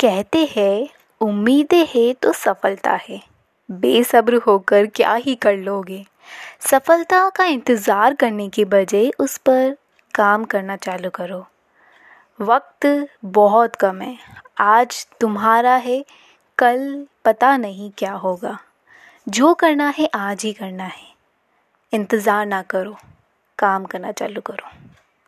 कहते हैं, उम्मीदें है तो सफलता है। बेसब्र होकर क्या ही कर लोगे। सफलता का इंतज़ार करने के बजाय उस पर काम करना चालू करो। वक्त बहुत कम है। आज तुम्हारा है, कल पता नहीं क्या होगा। जो करना है, आज ही करना है। इंतज़ार ना करो। काम करना चालू करो।